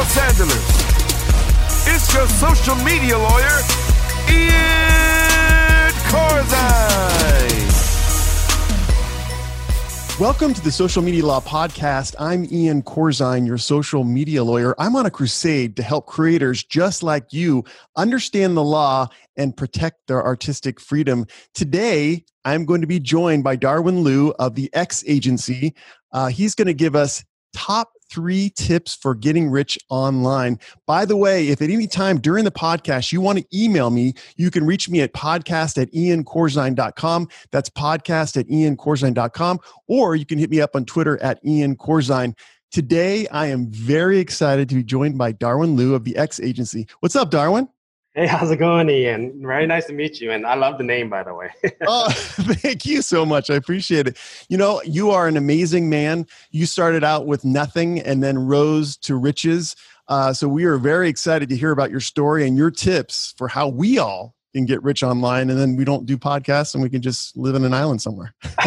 Los Angeles, it's your social media lawyer, Ian Corzine. Welcome to the Social Media Law Podcast. I'm Ian Corzine, your social media lawyer. I'm on a crusade to help creators just like you understand the law and protect their artistic freedom. Today, I'm going to be joined by Darwin Liu of the X Agency. Uh, he's going to give us top three tips for getting rich online. By the way, if at any time during the podcast you want to email me, you can reach me at podcast at iancorzine.com. That's podcast at iancorzine.com. Or you can hit me up on Twitter at iancorzine. Today, I am very excited to be joined by Darwin Liu of the X Agency. What's up, Darwin? Hey, how's it going, Ian? Very nice to meet you. And I love the name, by the way. oh, thank you so much. I appreciate it. You know, you are an amazing man. You started out with nothing and then rose to riches. Uh, so we are very excited to hear about your story and your tips for how we all can get rich online and then we don't do podcasts and we can just live in an island somewhere.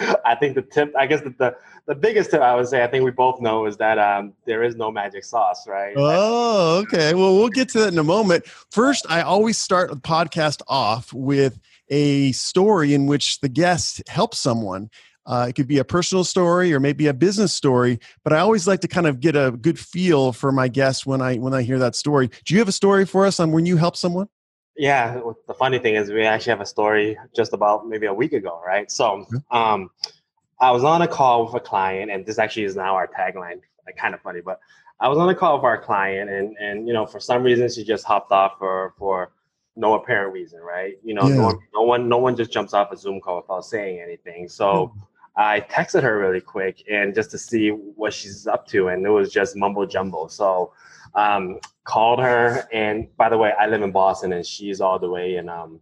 I think the tip, I guess the, the, the, biggest tip I would say, I think we both know is that um, there is no magic sauce, right? Oh, okay. Well, we'll get to that in a moment. First, I always start the podcast off with a story in which the guest helps someone. Uh, it could be a personal story or maybe a business story, but I always like to kind of get a good feel for my guests when I when I hear that story. Do you have a story for us on when you help someone? Yeah, the funny thing is we actually have a story just about maybe a week ago, right? So um, I was on a call with a client, and this actually is now our tagline. Like, kind of funny, but I was on a call with our client, and and you know for some reason she just hopped off for for no apparent reason, right? You know, yeah. no, no, one no one just jumps off a Zoom call without saying anything. So. I texted her really quick and just to see what she's up to, and it was just mumbo jumbo. So um, called her, and by the way, I live in Boston, and she's all the way in um,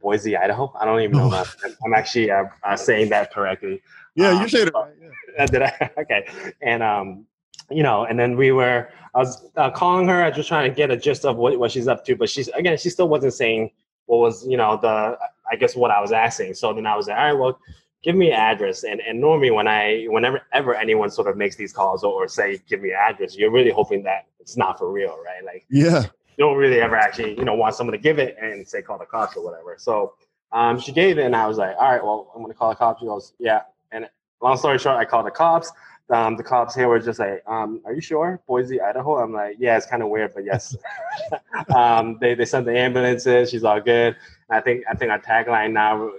Boise, Idaho. I don't even know if I'm actually uh, uh, saying that correctly. Yeah, um, you said it right. Yeah. Did I? okay. And um, you know, and then we were. I was uh, calling her. I was just trying to get a gist of what, what she's up to, but she's again, she still wasn't saying what was you know the I guess what I was asking. So then I was like, all right, well, give me an address. And and normally when I whenever ever anyone sort of makes these calls or, or say give me an address, you're really hoping that it's not for real, right? Like yeah, you don't really ever actually you know want someone to give it and say call the cops or whatever. So um, she gave it, and I was like, all right, well I'm gonna call the cops. She goes, yeah. And long story short, I called the cops. Um, the cops here were just like, um, "Are you sure, Boise, Idaho?" I'm like, "Yeah, it's kind of weird, but yes." um, they they sent the ambulances. She's all good. I think I think our tagline now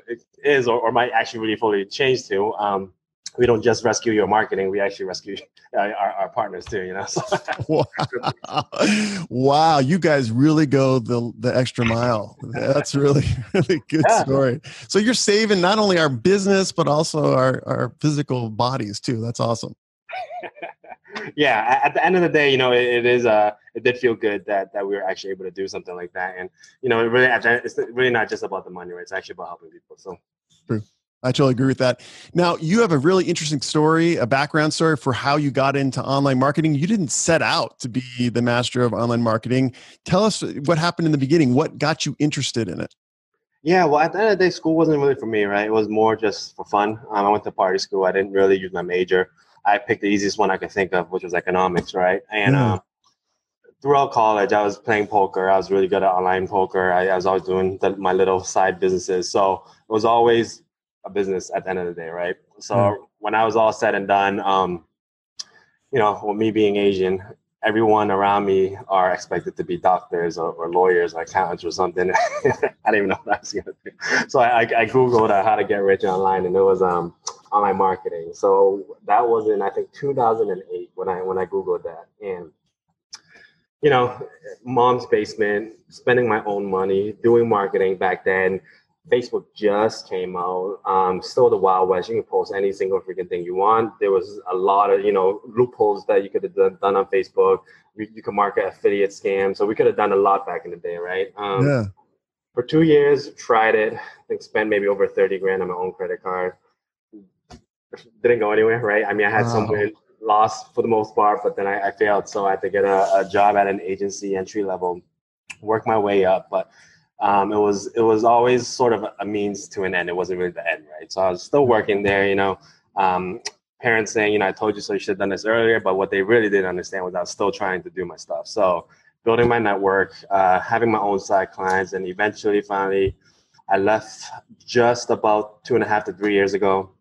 is or, or might actually really fully change to um, we don't just rescue your marketing we actually rescue our, our partners too you know? So. wow. wow you guys really go the the extra mile. That's really really good yeah. story. So you're saving not only our business but also our our physical bodies too. That's awesome. Yeah at the end of the day you know it, it is uh it did feel good that that we were actually able to do something like that. And you know it really it's really not just about the money right? It's actually about helping people so. True I totally agree with that. Now, you have a really interesting story, a background story for how you got into online marketing. You didn't set out to be the master of online marketing. Tell us what happened in the beginning. What got you interested in it? Yeah, well, at the end of the day, school wasn't really for me, right? It was more just for fun. Um, I went to party school. I didn't really use my major. I picked the easiest one I could think of, which was economics, right? And yeah. um, throughout college, I was playing poker. I was really good at online poker. I, I was always doing the, my little side businesses. So it was always a business at the end of the day, right? So mm. when I was all said and done, um, you know, with me being Asian, everyone around me are expected to be doctors or, or lawyers or accountants or something. I didn't even know what I was gonna do. So I, I, googled uh, how to get rich online, and it was um, online marketing. So that was in I think 2008 when I when I googled that, and you know, mom's basement, spending my own money, doing marketing back then. Facebook just came out. Um, still the Wild West. You can post any single freaking thing you want. There was a lot of you know loopholes that you could have done, done on Facebook. You, you could market affiliate scams. So we could have done a lot back in the day, right? Um, yeah. For two years, tried it. I think spent maybe over thirty grand on my own credit card. Didn't go anywhere, right? I mean, I had wow. some win, lost for the most part, but then I, I failed. So I had to get a, a job at an agency entry level, work my way up, but um, it was it was always sort of a means to an end. It wasn't really the end, right? So I was still working there, you know. Um, parents saying, you know, I told you so, you should have done this earlier. But what they really didn't understand was I was still trying to do my stuff. So building my network, uh, having my own side clients, and eventually, finally, I left just about two and a half to three years ago.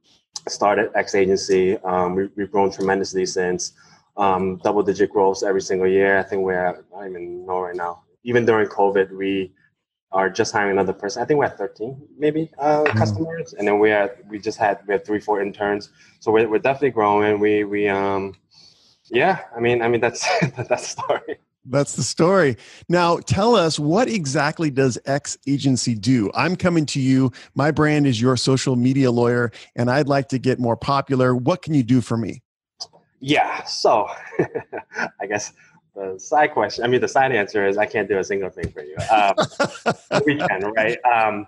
Started X Agency. Um, we, have grown tremendously since. Um, double digit growth every single year. I think we're I don't even know right now. Even during COVID, we are just hiring another person. I think we're at 13 maybe uh, mm. customers, and then we are we just had we had three four interns. So we're, we're definitely growing. We we um yeah. I mean I mean that's that's the story. That's the story. Now, tell us what exactly does X Agency do? I'm coming to you. My brand is your social media lawyer, and I'd like to get more popular. What can you do for me? Yeah. So, I guess the side question, I mean, the side answer is I can't do a single thing for you. Um, we can, right? Um,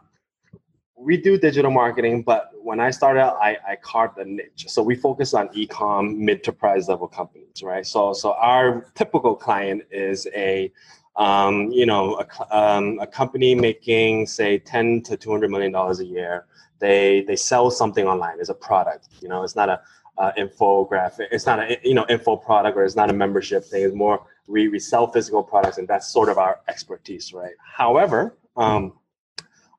we do digital marketing, but when I started out, I, I carved a niche. So we focus on e-com mid-to-price level companies, right? So so our typical client is a um, you know a, um, a company making say 10 to 200 million dollars a year. They they sell something online as a product. You know, it's not a uh, infographic. It's not a you know info product or it's not a membership thing. It's more we, we sell physical products and that's sort of our expertise, right? However, um,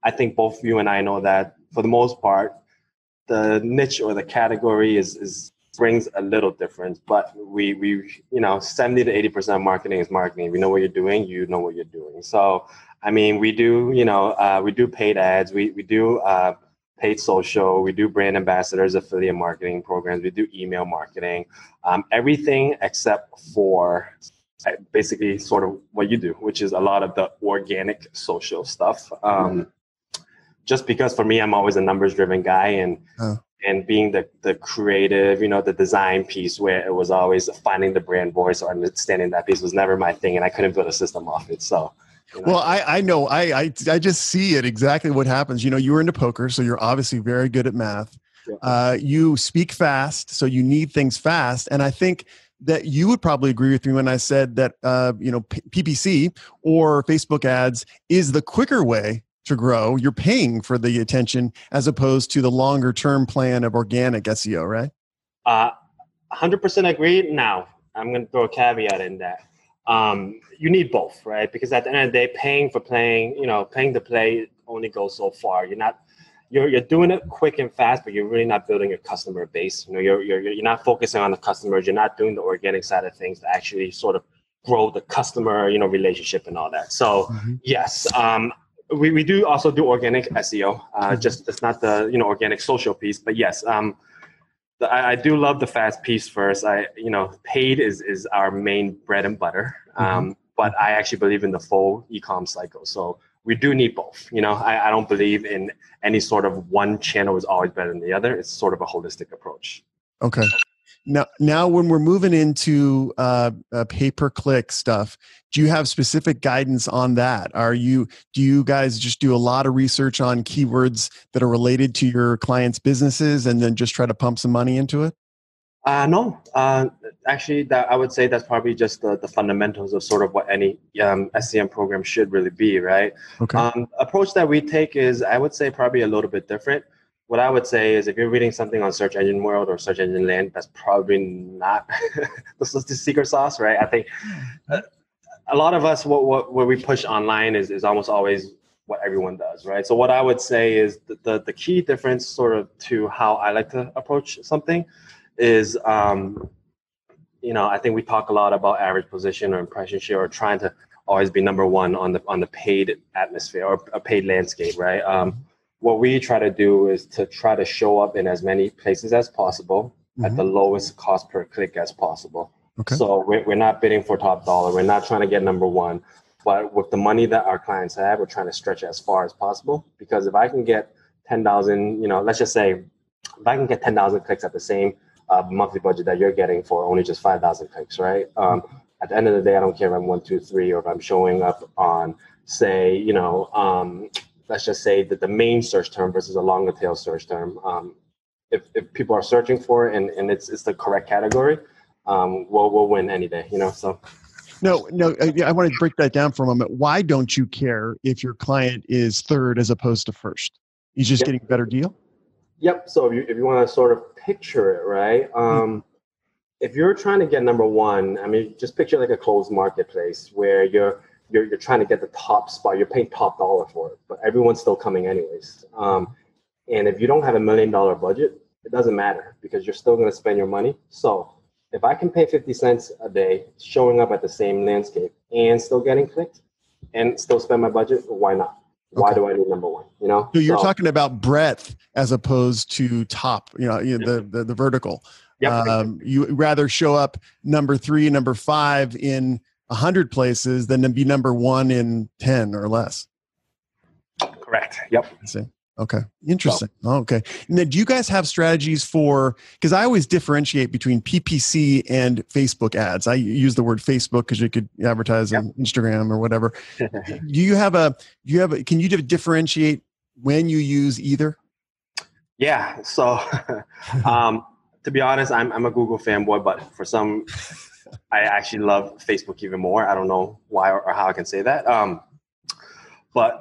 I think both you and I know that for the most part, the niche or the category is is brings a little difference, but we we you know 70 to 80 percent of marketing is marketing. We know what you're doing, you know what you're doing. So I mean, we do you know uh, we do paid ads, we we do uh, paid social, we do brand ambassadors, affiliate marketing programs, we do email marketing, um, everything except for basically sort of what you do, which is a lot of the organic social stuff. Um, just because for me, I'm always a numbers driven guy and oh. and being the the creative, you know, the design piece where it was always finding the brand voice or understanding that piece was never my thing, and I couldn't build a system off it. So. You know. Well, I, I know I, I I just see it exactly what happens. You know, you were into poker, so you're obviously very good at math. Yeah. Uh, you speak fast, so you need things fast. And I think that you would probably agree with me when I said that uh, you know P- PPC or Facebook ads is the quicker way to grow. You're paying for the attention as opposed to the longer term plan of organic SEO, right? Uh, 100% agree. Now, I'm going to throw a caveat in that. Um, you need both, right? Because at the end of the day, paying for playing, you know, paying to play only goes so far. You're not you're, you're doing it quick and fast, but you're really not building a customer base. You know, you're, you're, you're not focusing on the customers. You're not doing the organic side of things to actually sort of grow the customer, you know, relationship and all that. So mm-hmm. yes, um, we, we do also do organic SEO. Uh, mm-hmm. Just it's not the you know organic social piece, but yes, um, the, I, I, do love the fast piece first. I you know paid is is our main bread and butter. Mm-hmm. Um, but I actually believe in the full e-com cycle. So we do need both. You know, I, I don't believe in any sort of one channel is always better than the other. It's sort of a holistic approach. Okay. Now, now when we're moving into uh, uh, pay per click stuff, do you have specific guidance on that? Are you do you guys just do a lot of research on keywords that are related to your clients' businesses and then just try to pump some money into it? Uh, no, uh, actually, that I would say that's probably just the, the fundamentals of sort of what any um, SEM program should really be, right? Okay. Um, approach that we take is, I would say, probably a little bit different. What I would say is, if you're reading something on Search Engine World or Search Engine Land, that's probably not the, the secret sauce, right? I think uh, a lot of us, what, what, what we push online is, is almost always what everyone does, right? So what I would say is the, the, the key difference, sort of, to how I like to approach something is um, you know, I think we talk a lot about average position or impression share or trying to always be number one on the on the paid atmosphere or a paid landscape, right? Um, what we try to do is to try to show up in as many places as possible mm-hmm. at the lowest cost per click as possible. Okay. So we're, we're not bidding for top dollar. We're not trying to get number one. But with the money that our clients have, we're trying to stretch as far as possible. Because if I can get 10,000, you know, let's just say if I can get 10,000 clicks at the same uh, monthly budget that you're getting for only just 5,000 clicks, right? Um, at the end of the day, I don't care if I'm one, two, three, or if I'm showing up on, say, you know, um, let's just say that the main search term versus a longer tail search term. Um, if, if people are searching for it and, and it's, it's the correct category, um, we'll, we'll win any day, you know, so. No, no, I, I want to break that down for a moment. Why don't you care if your client is third as opposed to first? He's just getting a better deal? Yep. So if you if you want to sort of picture it, right? Um, if you're trying to get number one, I mean, just picture like a closed marketplace where you're you're you're trying to get the top spot. You're paying top dollar for it, but everyone's still coming anyways. Um, and if you don't have a million dollar budget, it doesn't matter because you're still going to spend your money. So if I can pay 50 cents a day showing up at the same landscape and still getting clicked and still spend my budget, why not? Why okay. do I need number one? You know. So you're so, talking about breadth as opposed to top. You know, you know the, the, the vertical. Yep. Um, you rather show up number three, number five in a hundred places than to be number one in ten or less. Correct. Yep. I see. Okay. Interesting. So, okay. Now, do you guys have strategies for? Because I always differentiate between PPC and Facebook ads. I use the word Facebook because you could advertise yep. on Instagram or whatever. do you have a? Do you have? A, can you differentiate when you use either? Yeah. So, um, to be honest, I'm I'm a Google fanboy, but for some, I actually love Facebook even more. I don't know why or, or how I can say that. Um, but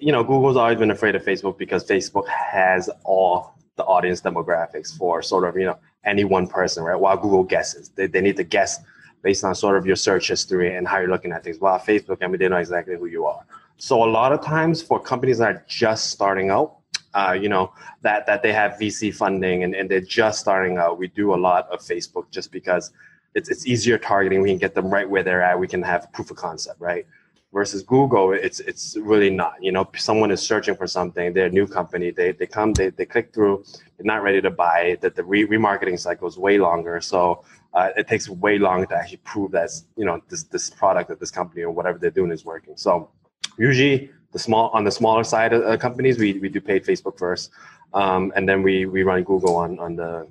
you know, Google's always been afraid of Facebook because Facebook has all the audience demographics for sort of, you know, any one person, right? While Google guesses, they, they need to guess based on sort of your search history and how you're looking at things. While Facebook, I mean, they know exactly who you are. So a lot of times for companies that are just starting out, uh, you know, that, that they have VC funding and, and they're just starting out, we do a lot of Facebook just because it's, it's easier targeting. We can get them right where they're at. We can have proof of concept, right? Versus Google, it's it's really not. You know, someone is searching for something, they're a new company, they they come, they, they click through, they're not ready to buy. That the re- remarketing cycle is way longer, so uh, it takes way longer to actually prove that you know this this product that this company or whatever they're doing is working. So usually the small on the smaller side of uh, companies, we we do paid Facebook first, um, and then we we run Google on on the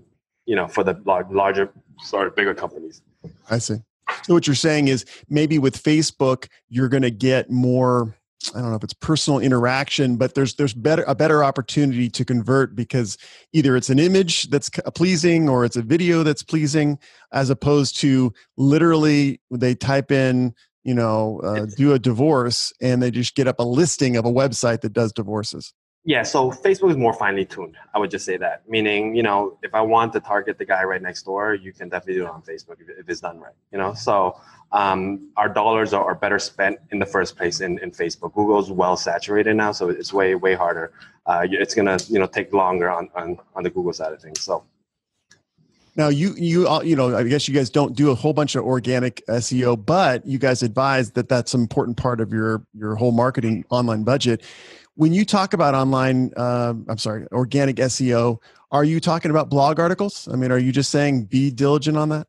you know for the larger sorry bigger companies. I see. So what you're saying is maybe with Facebook, you're going to get more. I don't know if it's personal interaction, but there's there's better a better opportunity to convert because either it's an image that's pleasing or it's a video that's pleasing, as opposed to literally they type in you know uh, do a divorce and they just get up a listing of a website that does divorces. Yeah, so Facebook is more finely tuned. I would just say that. Meaning, you know, if I want to target the guy right next door, you can definitely do it on Facebook if, it's done right. You know, so um, our dollars are, are, better spent in the first place in, in Facebook. Google's well saturated now, so it's way way harder. Uh, it's gonna you know take longer on, on on the Google side of things. So. Now you you uh, you know I guess you guys don't do a whole bunch of organic SEO, but you guys advise that that's an important part of your your whole marketing online budget when you talk about online uh, i'm sorry organic seo are you talking about blog articles i mean are you just saying be diligent on that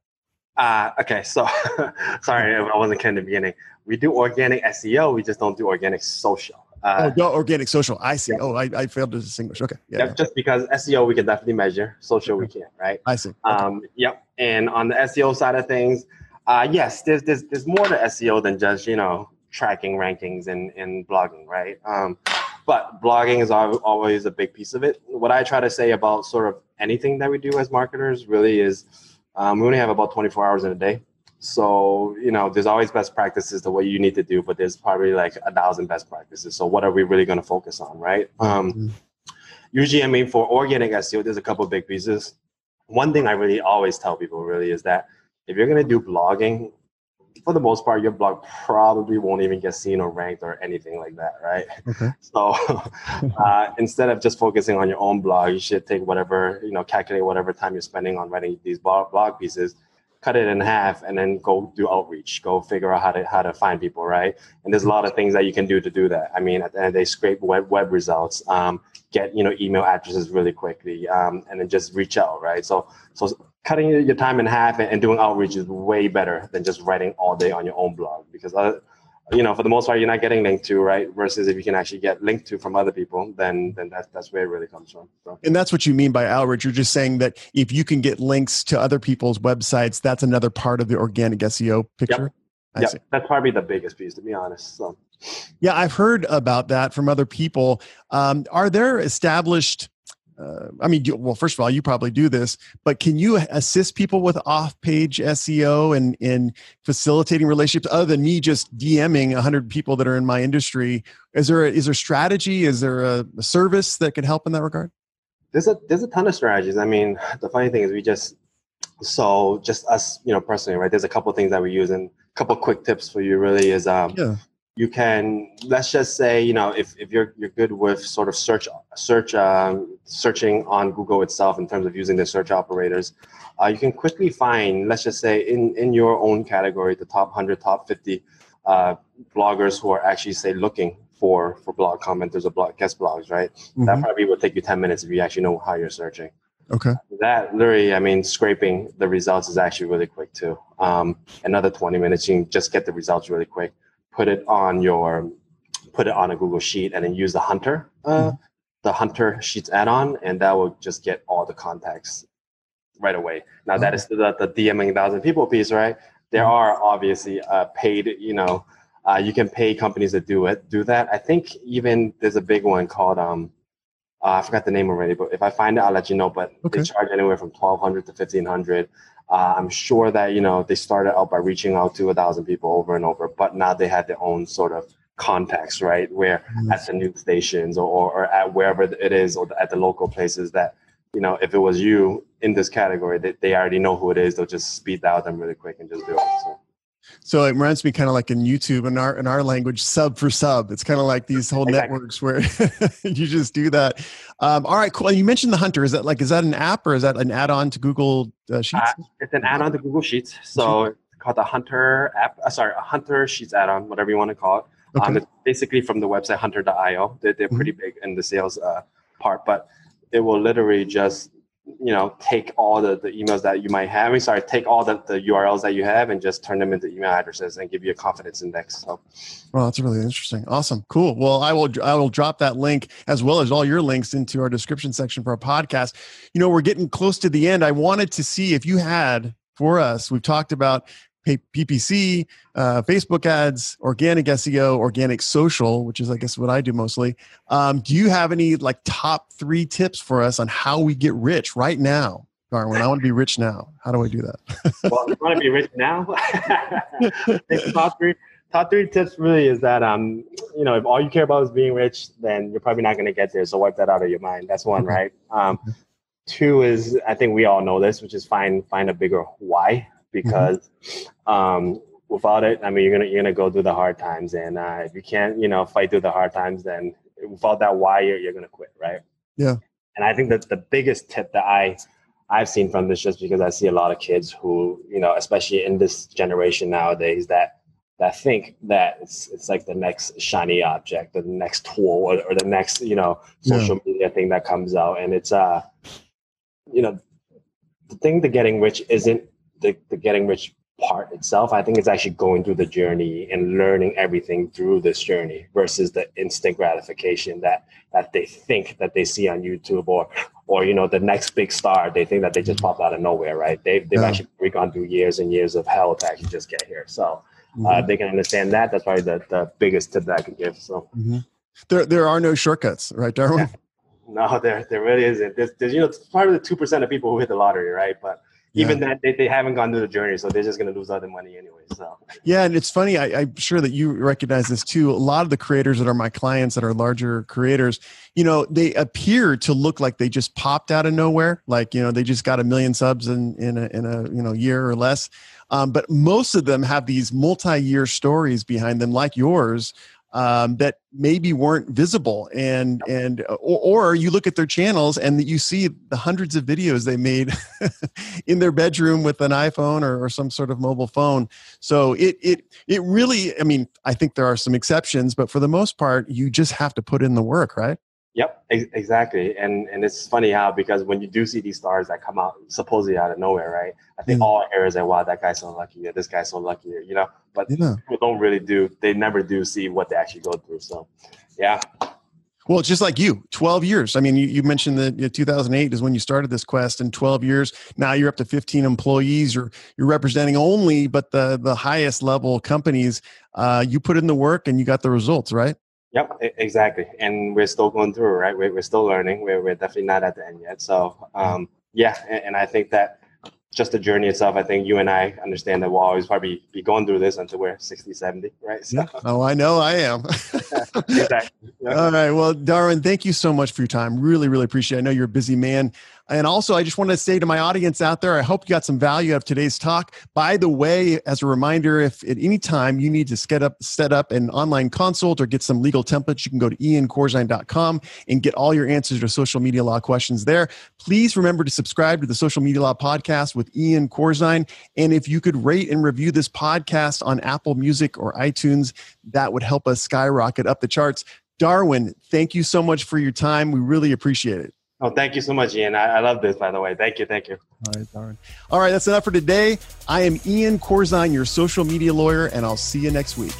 uh, okay so sorry i wasn't clear in the beginning we do organic seo we just don't do organic social uh, oh, no, organic social. I see. Yeah. Oh, I, I failed to distinguish. Okay. Yeah, yep, Just because SEO we can definitely measure, social we can't, right? I see. Okay. Um, yep. And on the SEO side of things, uh, yes, there's, there's there's more to SEO than just you know tracking rankings and, and blogging, right? Um, but blogging is always a big piece of it. What I try to say about sort of anything that we do as marketers really is um, we only have about 24 hours in a day. So, you know, there's always best practices to what you need to do, but there's probably like a thousand best practices. So, what are we really going to focus on, right? Um, mm-hmm. Usually, I mean, for organic SEO, there's a couple big pieces. One thing I really always tell people really is that if you're going to do blogging, for the most part, your blog probably won't even get seen or ranked or anything like that, right? Okay. So uh, instead of just focusing on your own blog, you should take whatever, you know, calculate whatever time you're spending on writing these blog pieces, cut it in half, and then go do outreach. Go figure out how to how to find people, right? And there's a lot of things that you can do to do that. I mean, at the end of the day, scrape web web results, um, get you know email addresses really quickly, um, and then just reach out, right? So so cutting your time in half and, doing outreach is way better than just writing all day on your own blog because uh, you know for the most part you're not getting linked to right versus if you can actually get linked to from other people then then that's that's where it really comes from so. and that's what you mean by outreach. You're just saying that if you can get links to other people's websites that's another part of the organic seo picture? Yep. yeah that's probably the biggest piece to be honest so. Yeah i've heard about that from other people. Um, are there established uh, I mean, well, first of all, you probably do this, but can you assist people with off-page SEO and in facilitating relationships other than me just DMing hundred people that are in my industry? Is there a, is there strategy? Is there a, a service that can help in that regard? there's a there's a ton of strategies. I mean, the funny thing is we just so just us, you know, personally, right? There's a couple things that we use, and a couple quick tips for you. Really is um, Yeah. You can let's just say you know if, if you're you're good with sort of search search um, searching on Google itself in terms of using the search operators, uh, you can quickly find let's just say in in your own category the top 100 top 50 uh, bloggers who are actually say looking for for blog commenters or blog guest blogs right that Mhm. probably will take you 10 minutes if you actually know how you're searching Okay. that literally i mean scraping the results is actually really quick too um, another 20 minutes you can just get the results really quick put it on your put it on a google sheet and then use the hunter uh, Mhm. the hunter sheets add-on and that will just get all the contacts right away now that Oh. is the, the dming thousand people piece right there Mhm. are obviously uh, paid you know uh, you can pay companies that do it do that i think even there's a big one called um, uh, I forgot the name already, but if I find it, I'll let you know. But Okay. they charge anywhere from twelve hundred to fifteen hundred. Uh, I'm sure that you know they started out by reaching out to a thousand people over and over, but now they have their own sort of contacts, right? Where at the news stations or, or, or at wherever it is, or at the local places that you know, if it was you in this category, they, they already know who it is. They'll just speed dial them really quick and just do it. So. So it reminds me kind of like in YouTube in our in our language, sub for sub. It's kind of like these whole Exactly. networks where you just do that. Um, all right, cool. And you mentioned the Hunter. Is that like is that an app or is that an add-on to Google uh, Sheets? Uh, it's an add-on to Google Sheets. So it's called the Hunter app. Uh, sorry, a Hunter Sheets add-on, whatever you want to call it. Um, Okay. it's basically from the website hunter.io. They're, they're pretty big in the sales uh, part, but it will literally just you know take all the, the emails that you might have. I mean, sorry, take all the, the URLs that you have and just turn them into email addresses and give you a confidence index. So Well, that's really interesting. Awesome. Cool. Well, I will I will drop that link as well as all your links into our description section for our podcast. You know, we're getting close to the end. I wanted to see if you had for us. We've talked about PPC, uh, Facebook ads, organic SEO, organic social, which is I guess what I do mostly. Um, do you have any like top three tips for us on how we get rich right now, Darwin? I want to be rich now. How do I do that? well, you want to be rich now? Top three, top three tips really is that um, you know, if all you care about is being rich, then you're probably not going to get there. So wipe that out of your mind. That's one, right? Um, two is I think we all know this, which is find find a bigger why because um, without it, I mean, you're gonna you're gonna go through the hard times, and uh, if you can't, you know, fight through the hard times, then without that why, you're you're gonna quit, right? Yeah. And I think that the biggest tip that I I've seen from this just because I see a lot of kids who, you know, especially in this generation nowadays that that think that it's it's like the next shiny object, the next tool, or, or the next, you know, Yeah. social media thing that comes out. And it's uh you know, the thing to getting rich isn't the, the getting rich part itself. I think it's actually going through the journey and learning everything through this journey versus the instant gratification that that they think that they see on YouTube or or you know the next big star. They think that they just popped out of nowhere, right? They've they've Yeah. actually gone through years and years of hell to actually just get here. So Mm-hmm. uh, they can understand that. That's probably the, the biggest tip that I could give. So Mhm. There, there are no shortcuts, right, Darwin? no, there there really isn't. There's, there's you know it's probably the two percent of people who hit the lottery, right? But even that they, they haven't gone through the journey, so they're just gonna lose all the money anyway. So Yeah, and it's funny. I, I'm sure that you recognize this too. A lot of the creators that are my clients that are larger creators, you know, they appear to look like they just popped out of nowhere. Like you know, they just got a million subs in in a, in a you know year or less. Um, but most of them have these multi-year stories behind them, like yours, um, that maybe weren't visible. And and or, or you look at their channels and you see the hundreds of videos they made in their bedroom with an iPhone or, or some sort of mobile phone. So it it it really, I mean, I think there are some exceptions, but for the most part, you just have to put in the work, right? Yep, ex- exactly. And and it's funny how because when you do see these stars that come out supposedly out of nowhere, right? I think Yeah. all areas are wow, that guy's so lucky, yeah, this guy's so lucky, you know. But Yeah. people don't really do. They never do see what they actually go through. So, yeah, Well, it's just like you, 12 years. I mean, you, you mentioned that you know, 2008 is when you started this quest, and 12 years now you're up to 15 employees. You're you're representing only but the the highest level companies. Uh, you put in the work and you got the results, right? Yep, exactly. And we're still going through, right? We're, we're still learning. We're, we're definitely not at the end yet. So, um, yeah, and, and I think that just the journey itself, I think you and I understand that we'll always probably be going through this until we're 60, 70, right? So. Oh, I know I am. exactly. All right. Well, Darwin, thank you so much for your time. Really, really appreciate it. I know you're a busy man. And also, I just want to say to my audience out there, I hope you got some value out of today's talk. By the way, as a reminder, if at any time you need to set up, set up an online consult or get some legal templates, you can go to iancorzine.com and get all your answers to social media law questions there. Please remember to subscribe to the Social Media Law Podcast with Ian Corzine. And if you could rate and review this podcast on Apple Music or iTunes, that would help us skyrocket up the charts. Darwin, thank you so much for your time. We really appreciate it. Oh, thank you so much, Ian. I, I, love this, by the way. Thank you. Thank you. All right, Darwin. All right, that's enough for today. I am Ian Corzine, your social media lawyer, and I'll see you next week.